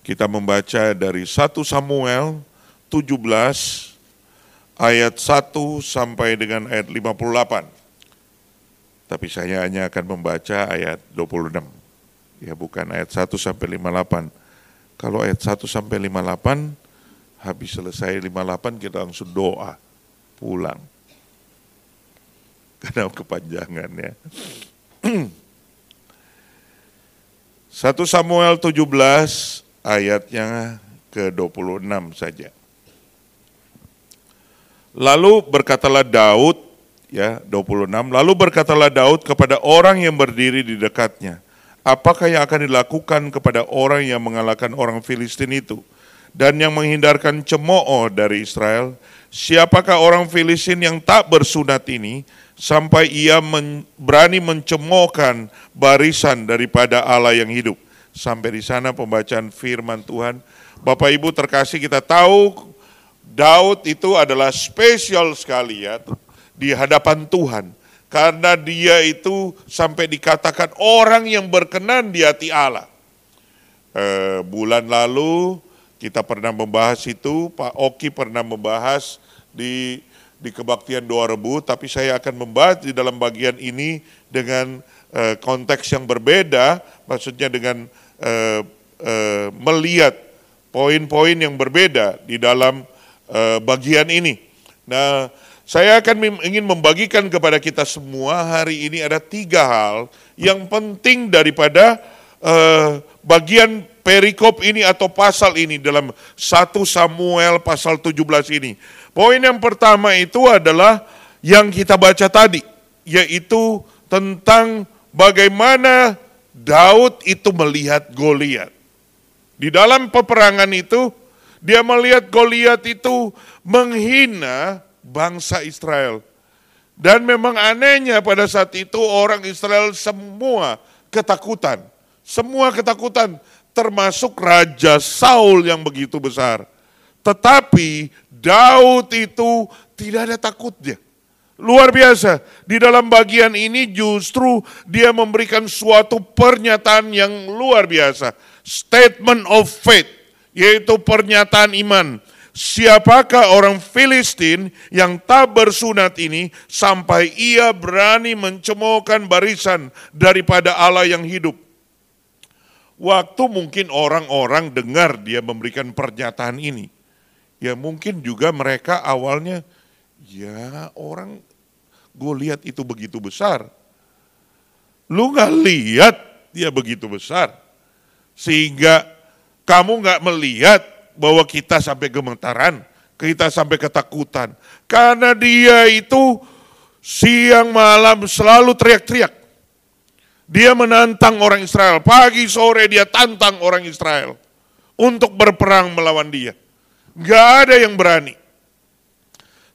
Kita membaca dari 1 Samuel 17 ayat 1 sampai dengan ayat 58. Tapi saya hanya akan membaca ayat 26. Ya bukan ayat 1 sampai 58. Kalau ayat 1 sampai 58 habis selesai 58 kita langsung doa pulang. Karena kepanjangan ya. 1 Samuel 17 ayatnya ke-26 saja. Lalu berkatalah Daud, ya 26, lalu berkatalah Daud kepada orang yang berdiri di dekatnya, apakah yang akan dilakukan kepada orang yang mengalahkan orang Filistin itu dan yang menghindarkan cemooh dari Israel? Siapakah orang Filistin yang tak bersunat ini sampai ia men, berani mencemoohkan barisan daripada Allah yang hidup? Sampai di sana pembacaan firman Tuhan. Bapak Ibu terkasih kita tahu Daud itu adalah spesial sekali ya di hadapan Tuhan. Karena dia itu sampai dikatakan orang yang berkenan di hati Allah. E, bulan lalu kita pernah membahas itu, Pak Oki pernah membahas di di kebaktian doa rebu, tapi saya akan membahas di dalam bagian ini dengan e, konteks yang berbeda, maksudnya dengan e, e, melihat poin-poin yang berbeda di dalam uh, bagian ini. Nah, saya akan ingin membagikan kepada kita semua hari ini ada tiga hal yang penting daripada uh, bagian perikop ini atau pasal ini dalam 1 Samuel pasal 17 ini. Poin yang pertama itu adalah yang kita baca tadi, yaitu tentang bagaimana Daud itu melihat Goliat. Di dalam peperangan itu dia melihat Goliat itu menghina bangsa Israel. Dan memang anehnya pada saat itu orang Israel semua ketakutan. Semua ketakutan termasuk Raja Saul yang begitu besar. Tetapi Daud itu tidak ada takutnya. Luar biasa. Di dalam bagian ini justru dia memberikan suatu pernyataan yang luar biasa. Statement of faith yaitu pernyataan iman. Siapakah orang Filistin yang tak bersunat ini sampai ia berani mencemoohkan barisan daripada Allah yang hidup? Waktu mungkin orang-orang dengar dia memberikan pernyataan ini, ya mungkin juga mereka awalnya, ya orang gue lihat itu begitu besar. Lu gak lihat dia begitu besar. Sehingga kamu nggak melihat bahwa kita sampai gemetaran, kita sampai ketakutan. Karena dia itu siang malam selalu teriak-teriak. Dia menantang orang Israel. Pagi sore dia tantang orang Israel untuk berperang melawan dia. Gak ada yang berani.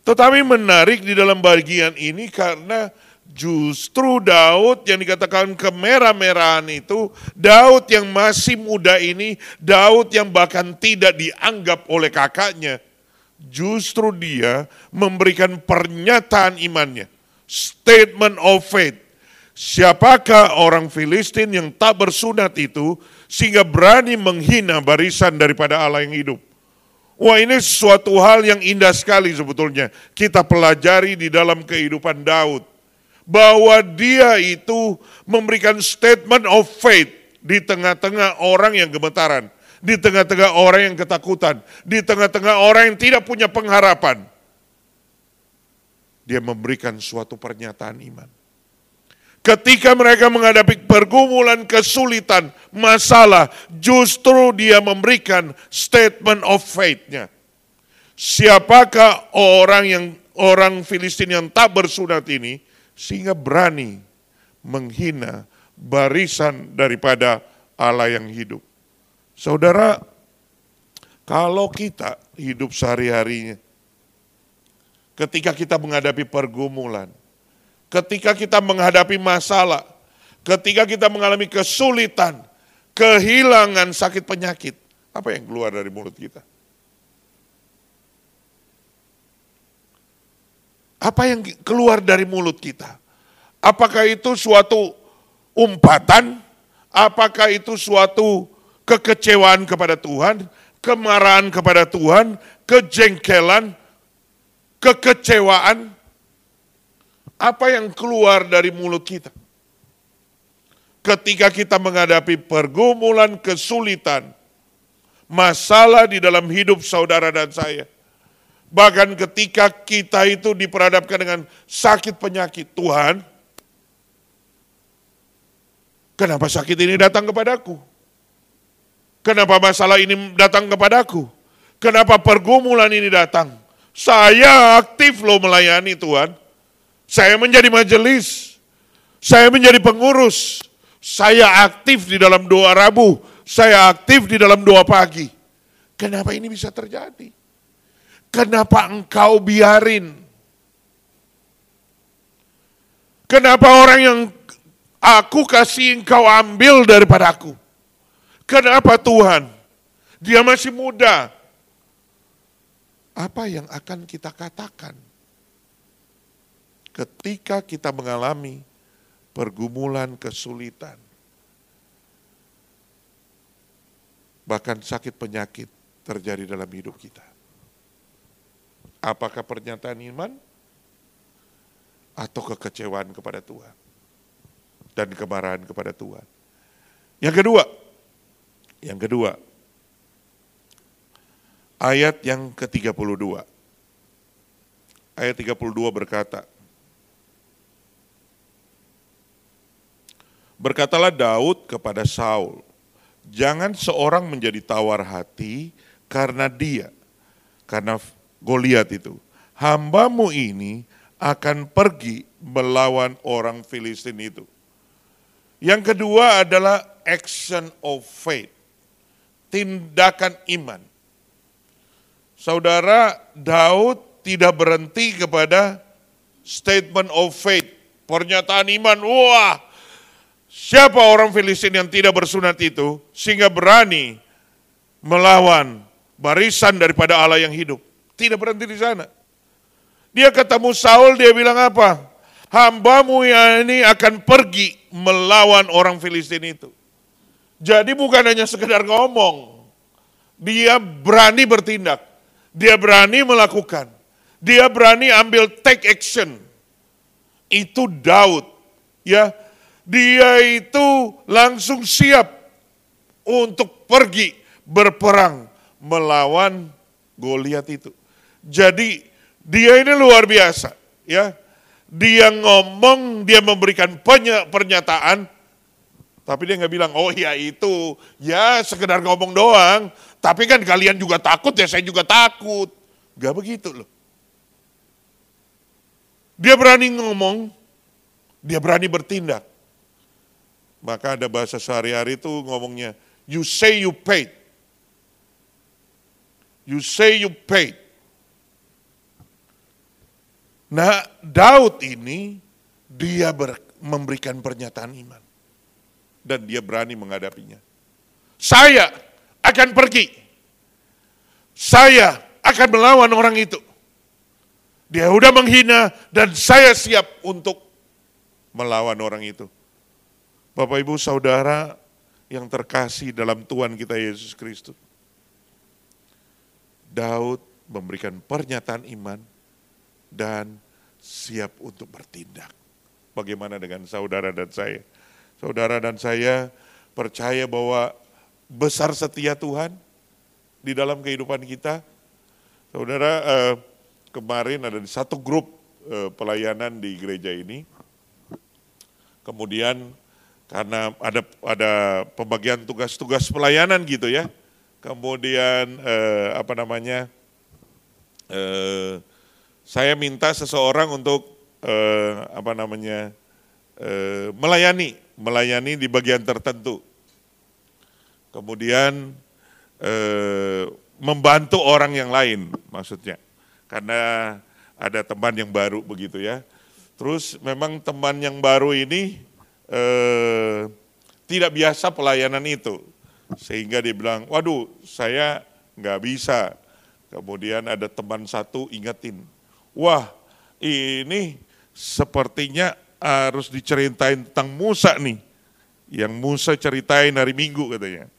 Tetapi menarik di dalam bagian ini karena Justru Daud yang dikatakan kemerah-merahan itu, Daud yang masih muda ini, Daud yang bahkan tidak dianggap oleh kakaknya, justru dia memberikan pernyataan imannya, statement of faith. Siapakah orang Filistin yang tak bersunat itu sehingga berani menghina barisan daripada Allah yang hidup? Wah ini suatu hal yang indah sekali sebetulnya. Kita pelajari di dalam kehidupan Daud bahwa dia itu memberikan statement of faith di tengah-tengah orang yang gemetaran, di tengah-tengah orang yang ketakutan, di tengah-tengah orang yang tidak punya pengharapan. Dia memberikan suatu pernyataan iman. Ketika mereka menghadapi pergumulan, kesulitan, masalah, justru dia memberikan statement of faith-nya. Siapakah orang yang orang Filistin yang tak bersunat ini? sehingga berani menghina barisan daripada Allah yang hidup. Saudara, kalau kita hidup sehari-harinya, ketika kita menghadapi pergumulan, ketika kita menghadapi masalah, ketika kita mengalami kesulitan, kehilangan sakit penyakit, apa yang keluar dari mulut kita? Apa yang keluar dari mulut kita? Apakah itu suatu umpatan? Apakah itu suatu kekecewaan kepada Tuhan, kemarahan kepada Tuhan, kejengkelan, kekecewaan. Apa yang keluar dari mulut kita? Ketika kita menghadapi pergumulan, kesulitan, masalah di dalam hidup saudara dan saya. Bahkan ketika kita itu diperhadapkan dengan sakit penyakit, Tuhan, kenapa sakit ini datang kepadaku? Kenapa masalah ini datang kepadaku? Kenapa pergumulan ini datang? Saya aktif loh melayani Tuhan. Saya menjadi majelis. Saya menjadi pengurus. Saya aktif di dalam doa Rabu. Saya aktif di dalam doa pagi. Kenapa ini bisa terjadi? Kenapa engkau biarin? Kenapa orang yang aku kasih engkau ambil daripada aku? Kenapa Tuhan? Dia masih muda. Apa yang akan kita katakan? Ketika kita mengalami pergumulan, kesulitan, bahkan sakit penyakit terjadi dalam hidup kita. Apakah pernyataan iman atau kekecewaan kepada Tuhan dan kemarahan kepada Tuhan? Yang kedua, yang kedua, ayat yang ke-32. Ayat 32 berkata, Berkatalah Daud kepada Saul, jangan seorang menjadi tawar hati karena dia, karena Goliat itu. Hambamu ini akan pergi melawan orang Filistin itu. Yang kedua adalah action of faith, tindakan iman. Saudara Daud tidak berhenti kepada statement of faith, pernyataan iman. Wah, Siapa orang Filistin yang tidak bersunat itu sehingga berani melawan barisan daripada Allah yang hidup? Tidak berhenti di sana. Dia ketemu Saul, dia bilang apa? Hambamu yang ini akan pergi melawan orang Filistin itu. Jadi bukan hanya sekedar ngomong, dia berani bertindak, dia berani melakukan, dia berani ambil take action. Itu Daud, ya dia itu langsung siap untuk pergi berperang melawan Goliat itu. Jadi dia ini luar biasa, ya. Dia ngomong, dia memberikan pernyataan, tapi dia nggak bilang, oh ya itu, ya sekedar ngomong doang. Tapi kan kalian juga takut ya, saya juga takut. Gak begitu loh. Dia berani ngomong, dia berani bertindak. Maka ada bahasa sehari-hari itu ngomongnya, you say you paid. You say you paid. Nah, Daud ini dia ber, memberikan pernyataan iman. Dan dia berani menghadapinya. Saya akan pergi. Saya akan melawan orang itu. Dia udah menghina dan saya siap untuk melawan orang itu. Bapak Ibu Saudara yang terkasih dalam Tuhan kita Yesus Kristus. Daud memberikan pernyataan iman dan siap untuk bertindak. Bagaimana dengan saudara dan saya? Saudara dan saya percaya bahwa besar setia Tuhan di dalam kehidupan kita. Saudara, eh, kemarin ada satu grup eh, pelayanan di gereja ini. Kemudian karena ada ada pembagian tugas-tugas pelayanan gitu ya. Kemudian eh, apa namanya? Eh, saya minta seseorang untuk eh, apa namanya? Eh, melayani, melayani di bagian tertentu. Kemudian eh, membantu orang yang lain maksudnya. Karena ada teman yang baru begitu ya. Terus memang teman yang baru ini eh, tidak biasa pelayanan itu. Sehingga dia bilang, waduh saya nggak bisa. Kemudian ada teman satu ingetin, wah ini sepertinya harus diceritain tentang Musa nih. Yang Musa ceritain hari Minggu katanya.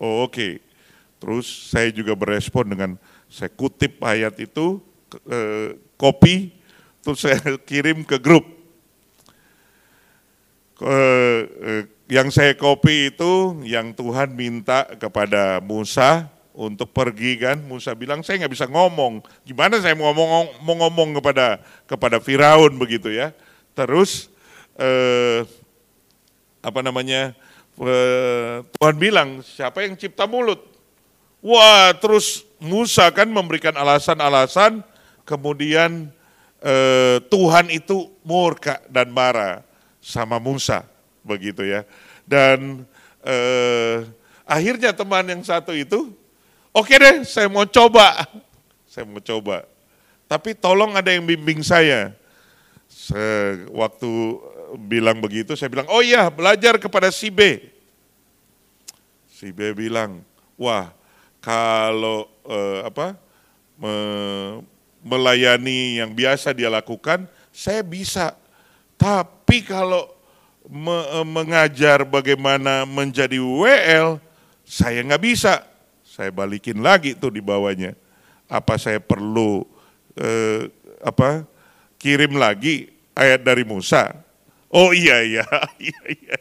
Oh oke. Okay. Terus saya juga berespon dengan saya kutip ayat itu, eh, kopi, terus saya kirim ke grup. Eh, yang saya kopi itu yang Tuhan minta kepada Musa untuk pergi kan, Musa bilang saya nggak bisa ngomong, gimana saya mau ngomong mau ngomong kepada kepada Firaun begitu ya. Terus eh, apa namanya eh, Tuhan bilang siapa yang cipta mulut? Wah terus Musa kan memberikan alasan-alasan, kemudian eh, Tuhan itu murka dan marah sama Musa begitu ya. Dan eh, akhirnya teman yang satu itu, oke okay deh saya mau coba, saya mau coba. Tapi tolong ada yang bimbing saya. saya waktu bilang begitu, saya bilang, oh iya belajar kepada si B. Si B bilang, wah kalau eh, apa me, melayani yang biasa dia lakukan, saya bisa tapi kalau me eh, mengajar bagaimana menjadi WL, saya nggak bisa. Saya balikin lagi tuh di bawahnya. Apa saya perlu eh, apa kirim lagi ayat dari Musa? Oh iya iya iya iya.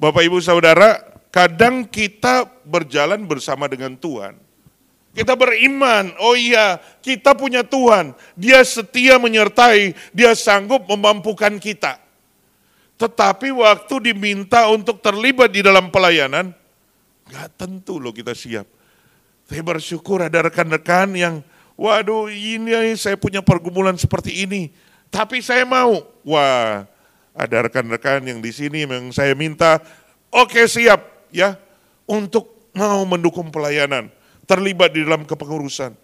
Bapak Ibu Saudara, kadang kita berjalan bersama dengan Tuhan kita beriman, oh iya, kita punya Tuhan. Dia setia menyertai, dia sanggup memampukan kita. Tetapi waktu diminta untuk terlibat di dalam pelayanan, gak tentu loh kita siap. Saya bersyukur ada rekan-rekan yang, waduh ini saya punya pergumulan seperti ini. Tapi saya mau, wah ada rekan-rekan yang di sini yang saya minta, oke okay, siap ya, untuk mau mendukung pelayanan terlibat di dalam kepengurusan.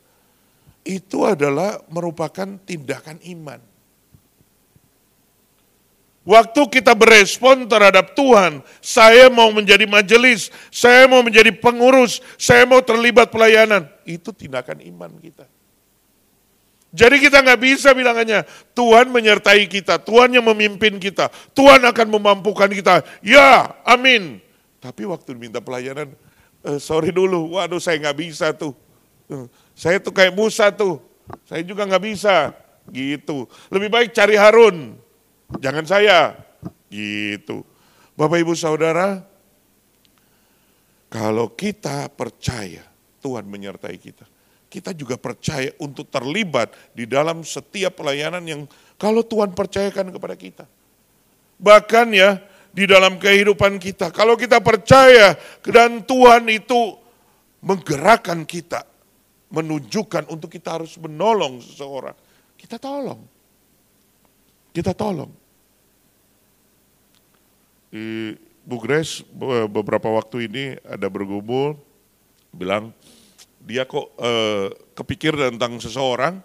Itu adalah merupakan tindakan iman. Waktu kita berespon terhadap Tuhan, saya mau menjadi majelis, saya mau menjadi pengurus, saya mau terlibat pelayanan. Itu tindakan iman kita. Jadi kita nggak bisa bilangannya, Tuhan menyertai kita, Tuhan yang memimpin kita, Tuhan akan memampukan kita. Ya, amin. Tapi waktu diminta pelayanan, uh, sorry dulu, waduh saya nggak bisa tuh. Uh, saya tuh kayak Musa tuh, saya juga nggak bisa. Gitu. Lebih baik cari Harun, jangan saya. Gitu. Bapak Ibu Saudara, kalau kita percaya Tuhan menyertai kita, kita juga percaya untuk terlibat di dalam setiap pelayanan yang kalau Tuhan percayakan kepada kita. Bahkan ya, di dalam kehidupan kita. Kalau kita percaya dan Tuhan itu menggerakkan kita, menunjukkan untuk kita harus menolong seseorang, kita tolong. Kita tolong. Di Bu Grace beberapa waktu ini ada bergumul, bilang dia kok eh, kepikir tentang seseorang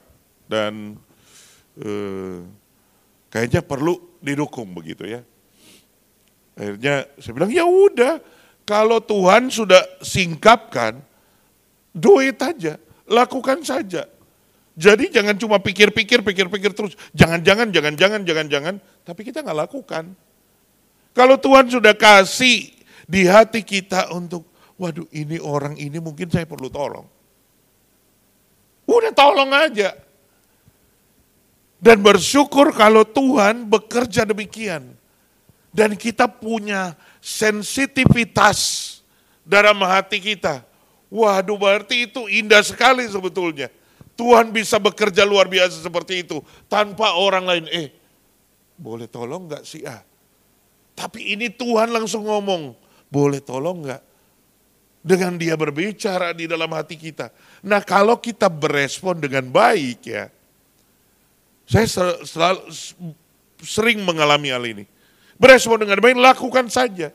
dan eh, kayaknya perlu didukung begitu ya. Akhirnya saya bilang, ya udah, kalau Tuhan sudah singkapkan, do it aja, lakukan saja. Jadi jangan cuma pikir-pikir, pikir-pikir terus, jangan-jangan, jangan-jangan, jangan-jangan, tapi kita nggak lakukan. Kalau Tuhan sudah kasih di hati kita untuk, waduh ini orang ini mungkin saya perlu tolong. Udah tolong aja. Dan bersyukur kalau Tuhan bekerja demikian dan kita punya sensitivitas dalam hati kita. Waduh berarti itu indah sekali sebetulnya. Tuhan bisa bekerja luar biasa seperti itu tanpa orang lain. Eh, boleh tolong nggak sih ah? Tapi ini Tuhan langsung ngomong, boleh tolong nggak? Dengan dia berbicara di dalam hati kita. Nah kalau kita berespon dengan baik ya, saya selalu sering mengalami hal ini berespon dengan baik, lakukan saja.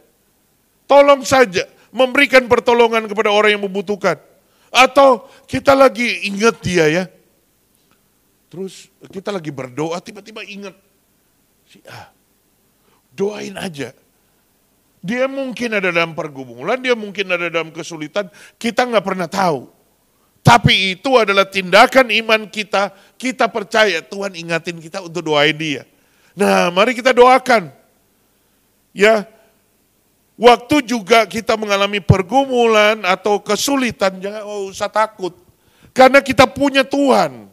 Tolong saja, memberikan pertolongan kepada orang yang membutuhkan. Atau kita lagi ingat dia ya, terus kita lagi berdoa, tiba-tiba ingat. Si ah, doain aja. Dia mungkin ada dalam pergumulan, dia mungkin ada dalam kesulitan, kita nggak pernah tahu. Tapi itu adalah tindakan iman kita, kita percaya Tuhan ingatin kita untuk doain dia. Nah mari kita doakan. Ya, Waktu juga kita mengalami pergumulan atau kesulitan, jangan oh, usah takut. Karena kita punya Tuhan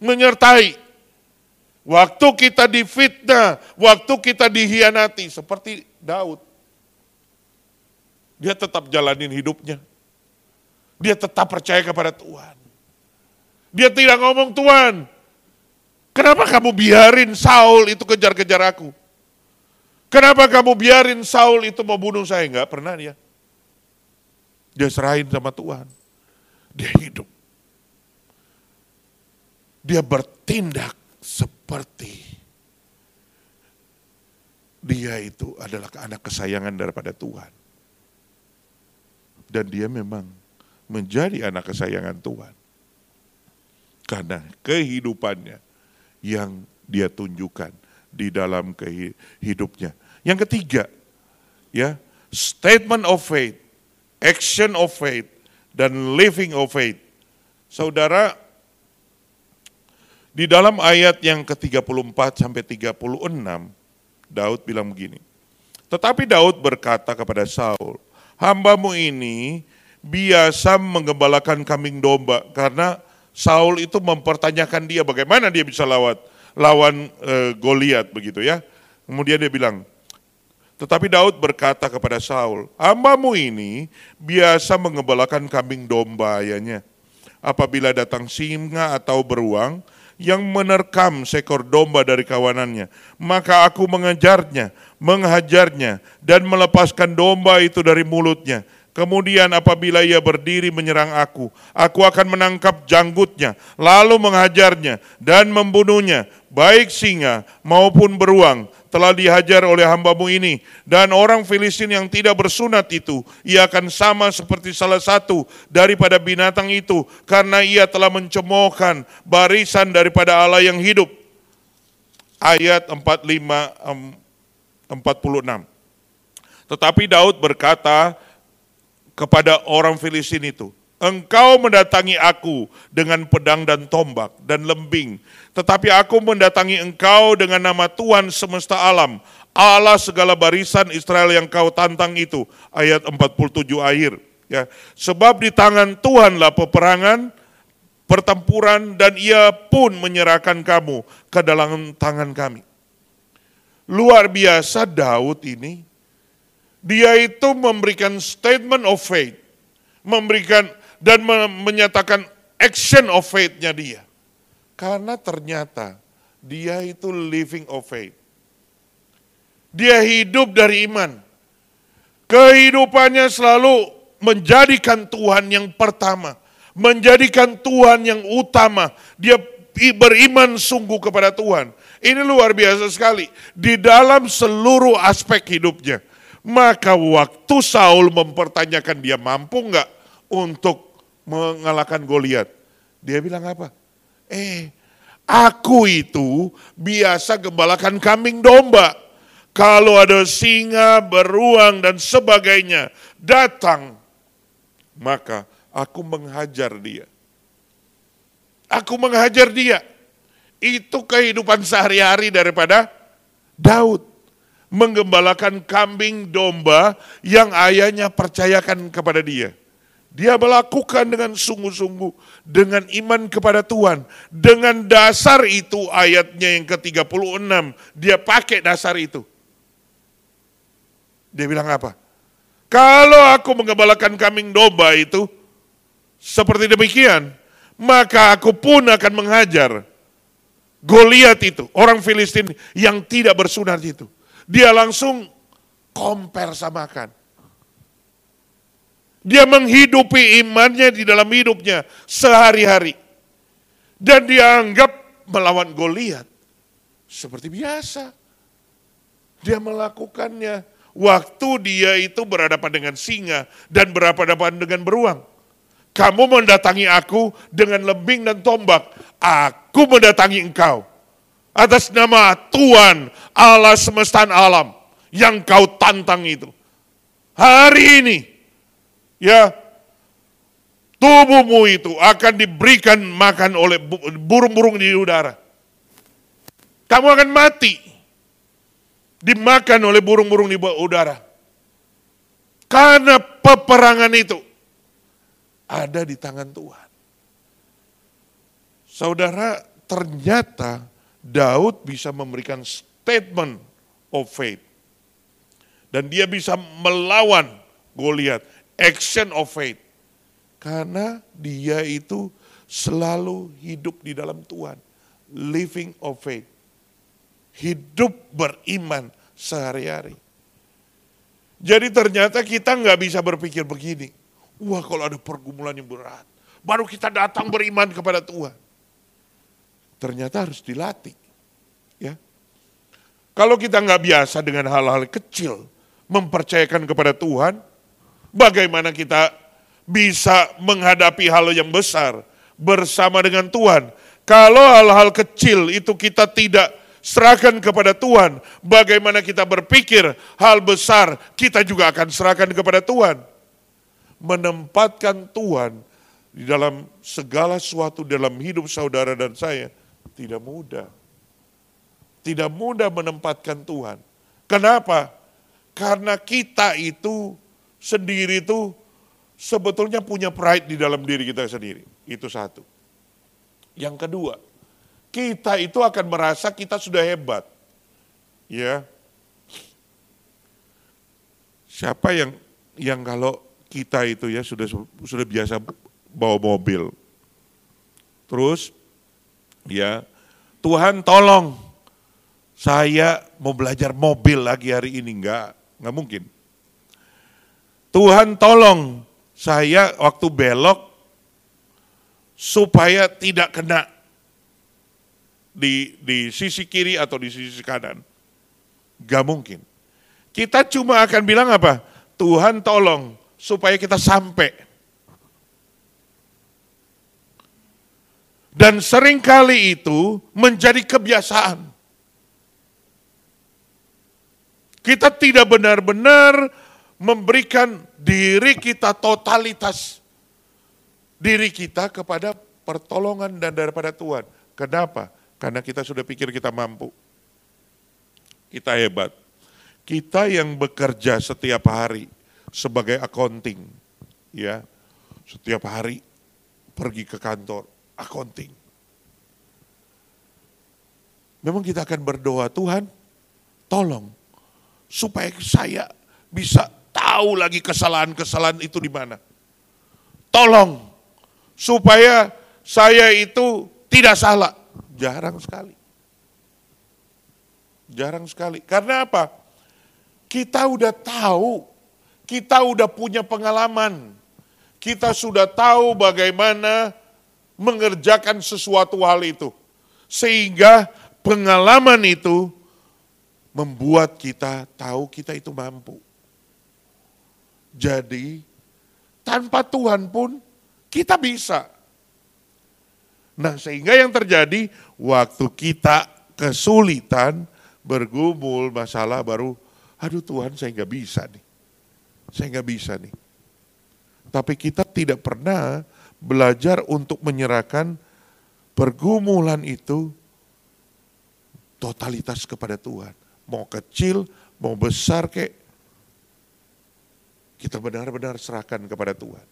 menyertai. Waktu kita difitnah, waktu kita dihianati, seperti Daud. Dia tetap jalanin hidupnya. Dia tetap percaya kepada Tuhan. Dia tidak ngomong Tuhan, kenapa kamu biarin Saul itu kejar-kejar aku? Kenapa kamu biarin Saul itu mau bunuh saya? Enggak pernah dia. Dia serahin sama Tuhan. Dia hidup. Dia bertindak seperti dia itu adalah anak kesayangan daripada Tuhan. Dan dia memang menjadi anak kesayangan Tuhan. Karena kehidupannya yang dia tunjukkan di dalam hidupnya. Yang ketiga, ya, statement of faith, action of faith, dan living of faith. Saudara, di dalam ayat yang ke-34 sampai 36, Daud bilang begini, Tetapi Daud berkata kepada Saul, hambamu ini biasa menggembalakan kambing domba, karena Saul itu mempertanyakan dia bagaimana dia bisa lawat, lawan e, Goliat begitu ya. Kemudian dia bilang, tetapi Daud berkata kepada Saul, hambamu ini biasa mengembalakan kambing domba ayahnya. Apabila datang singa atau beruang yang menerkam seekor domba dari kawanannya, maka aku mengejarnya, menghajarnya, dan melepaskan domba itu dari mulutnya. Kemudian apabila ia berdiri menyerang aku, aku akan menangkap janggutnya, lalu menghajarnya dan membunuhnya, baik singa maupun beruang, telah dihajar oleh hambamu ini. Dan orang Filistin yang tidak bersunat itu, ia akan sama seperti salah satu daripada binatang itu, karena ia telah mencemoohkan barisan daripada Allah yang hidup. Ayat 45, 46. Tetapi Daud berkata kepada orang Filistin itu, Engkau mendatangi aku dengan pedang dan tombak dan lembing, tetapi aku mendatangi engkau dengan nama Tuhan semesta alam, Allah segala barisan Israel yang kau tantang itu. Ayat 47 akhir. Ya. Sebab di tangan Tuhanlah peperangan, pertempuran, dan ia pun menyerahkan kamu ke dalam tangan kami. Luar biasa Daud ini, dia itu memberikan statement of faith, memberikan dan menyatakan action of faith-nya dia. Karena ternyata dia itu living of faith. Dia hidup dari iman. Kehidupannya selalu menjadikan Tuhan yang pertama. Menjadikan Tuhan yang utama. Dia beriman sungguh kepada Tuhan. Ini luar biasa sekali. Di dalam seluruh aspek hidupnya. Maka waktu Saul mempertanyakan dia mampu nggak untuk mengalahkan Goliat. Dia bilang apa? Eh, aku itu biasa gembalakan kambing domba. Kalau ada singa, beruang, dan sebagainya datang, maka aku menghajar dia. Aku menghajar dia. Itu kehidupan sehari-hari daripada Daud. Menggembalakan kambing domba yang ayahnya percayakan kepada dia. Dia melakukan dengan sungguh-sungguh, dengan iman kepada Tuhan. Dengan dasar itu ayatnya yang ke-36, dia pakai dasar itu. Dia bilang apa? Kalau aku mengembalakan kambing domba itu, seperti demikian, maka aku pun akan menghajar Goliat itu, orang Filistin yang tidak bersunat itu. Dia langsung compare samakan dia menghidupi imannya di dalam hidupnya sehari-hari. Dan dia anggap melawan Goliat seperti biasa. Dia melakukannya waktu dia itu berhadapan dengan singa dan berhadapan dengan beruang. Kamu mendatangi aku dengan lembing dan tombak. Aku mendatangi engkau. Atas nama Tuhan Allah semesta alam yang kau tantang itu. Hari ini ya tubuhmu itu akan diberikan makan oleh burung-burung di udara. Kamu akan mati. Dimakan oleh burung-burung di udara. Karena peperangan itu ada di tangan Tuhan. Saudara, ternyata Daud bisa memberikan statement of faith. Dan dia bisa melawan Goliat, action of faith. Karena dia itu selalu hidup di dalam Tuhan. Living of faith. Hidup beriman sehari-hari. Jadi ternyata kita nggak bisa berpikir begini. Wah kalau ada pergumulan yang berat. Baru kita datang beriman kepada Tuhan. Ternyata harus dilatih. Ya. Kalau kita nggak biasa dengan hal-hal kecil, mempercayakan kepada Tuhan, bagaimana kita bisa menghadapi hal yang besar bersama dengan Tuhan. Kalau hal-hal kecil itu kita tidak serahkan kepada Tuhan, bagaimana kita berpikir hal besar kita juga akan serahkan kepada Tuhan. Menempatkan Tuhan di dalam segala sesuatu dalam hidup saudara dan saya tidak mudah. Tidak mudah menempatkan Tuhan. Kenapa? Karena kita itu sendiri itu sebetulnya punya pride di dalam diri kita sendiri. Itu satu. Yang kedua, kita itu akan merasa kita sudah hebat. Ya. Siapa yang yang kalau kita itu ya sudah sudah biasa bawa mobil. Terus ya, Tuhan tolong saya mau belajar mobil lagi hari ini, enggak, enggak mungkin. Tuhan tolong saya waktu belok supaya tidak kena di, di sisi kiri atau di sisi kanan. Gak mungkin. Kita cuma akan bilang apa? Tuhan tolong supaya kita sampai. Dan sering kali itu menjadi kebiasaan. Kita tidak benar-benar memberikan diri kita totalitas diri kita kepada pertolongan dan daripada Tuhan. Kenapa? Karena kita sudah pikir kita mampu. Kita hebat. Kita yang bekerja setiap hari sebagai accounting, ya, setiap hari pergi ke kantor accounting. Memang kita akan berdoa, Tuhan, tolong supaya saya bisa tahu lagi kesalahan-kesalahan itu di mana. Tolong supaya saya itu tidak salah. Jarang sekali. Jarang sekali. Karena apa? Kita udah tahu, kita udah punya pengalaman. Kita sudah tahu bagaimana mengerjakan sesuatu hal itu. Sehingga pengalaman itu membuat kita tahu kita itu mampu. Jadi, tanpa Tuhan pun kita bisa. Nah, sehingga yang terjadi waktu kita kesulitan, bergumul, masalah baru, aduh Tuhan saya nggak bisa nih. Saya nggak bisa nih. Tapi kita tidak pernah belajar untuk menyerahkan pergumulan itu totalitas kepada Tuhan mau kecil, mau besar kek, kita benar-benar serahkan kepada Tuhan.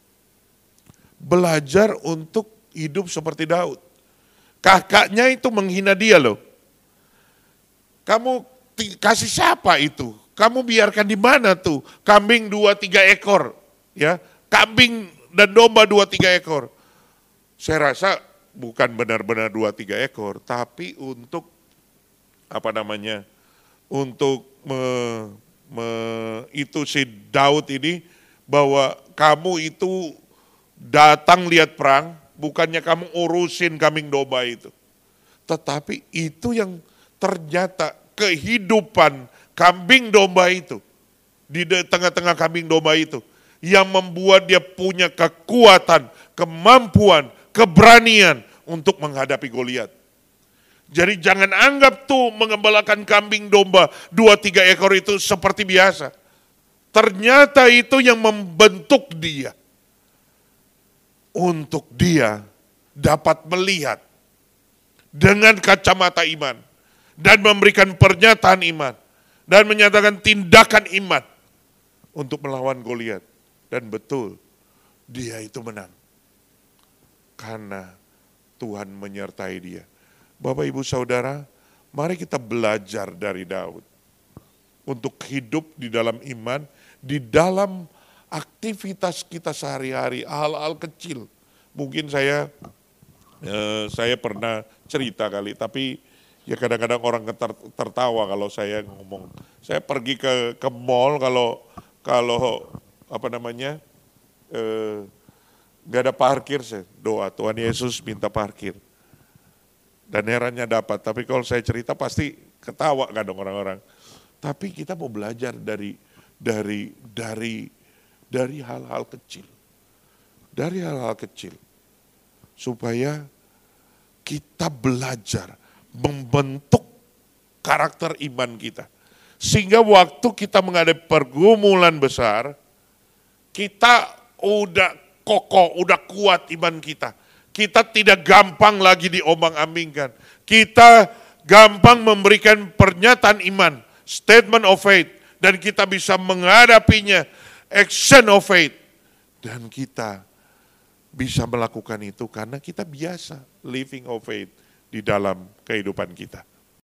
Belajar untuk hidup seperti Daud. Kakaknya itu menghina dia loh. Kamu kasih siapa itu? Kamu biarkan di mana tuh? Kambing dua tiga ekor, ya, kambing dan domba dua tiga ekor. Saya rasa bukan benar-benar dua tiga ekor, tapi untuk apa namanya untuk me, me, itu si Daud ini bahwa kamu itu datang lihat perang, bukannya kamu urusin kambing domba itu. Tetapi itu yang ternyata kehidupan kambing domba itu di tengah-tengah kambing domba itu yang membuat dia punya kekuatan, kemampuan, keberanian untuk menghadapi Goliat. Jadi jangan anggap tuh mengembalakan kambing domba dua tiga ekor itu seperti biasa. Ternyata itu yang membentuk dia. Untuk dia dapat melihat dengan kacamata iman. Dan memberikan pernyataan iman. Dan menyatakan tindakan iman. untuk melawan Goliat. Dan betul, dia itu menang. Karena Tuhan menyertai dia. Bapak Ibu Saudara, mari kita belajar dari Daud. Untuk hidup di dalam iman, di dalam aktivitas kita sehari-hari, hal-hal kecil. Mungkin saya eh, saya pernah cerita kali, tapi ya kadang-kadang orang tertawa kalau saya ngomong. Saya pergi ke ke mall kalau kalau apa namanya eh, nggak ada parkir saya doa Tuhan Yesus minta parkir. Dan herannya dapat tapi kalau saya cerita pasti ketawa dong orang-orang. Tapi kita mau belajar dari dari dari dari hal-hal kecil. Dari hal-hal kecil. Supaya kita belajar membentuk karakter iman kita. Sehingga waktu kita menghadapi pergumulan besar, kita udah kokoh, udah kuat iman kita. Kita tidak gampang lagi diombang-ambingkan. Kita gampang memberikan pernyataan iman, statement of faith. Dan kita bisa menghadapinya, action of faith. Dan kita bisa melakukan itu karena kita biasa living of faith di dalam kehidupan kita.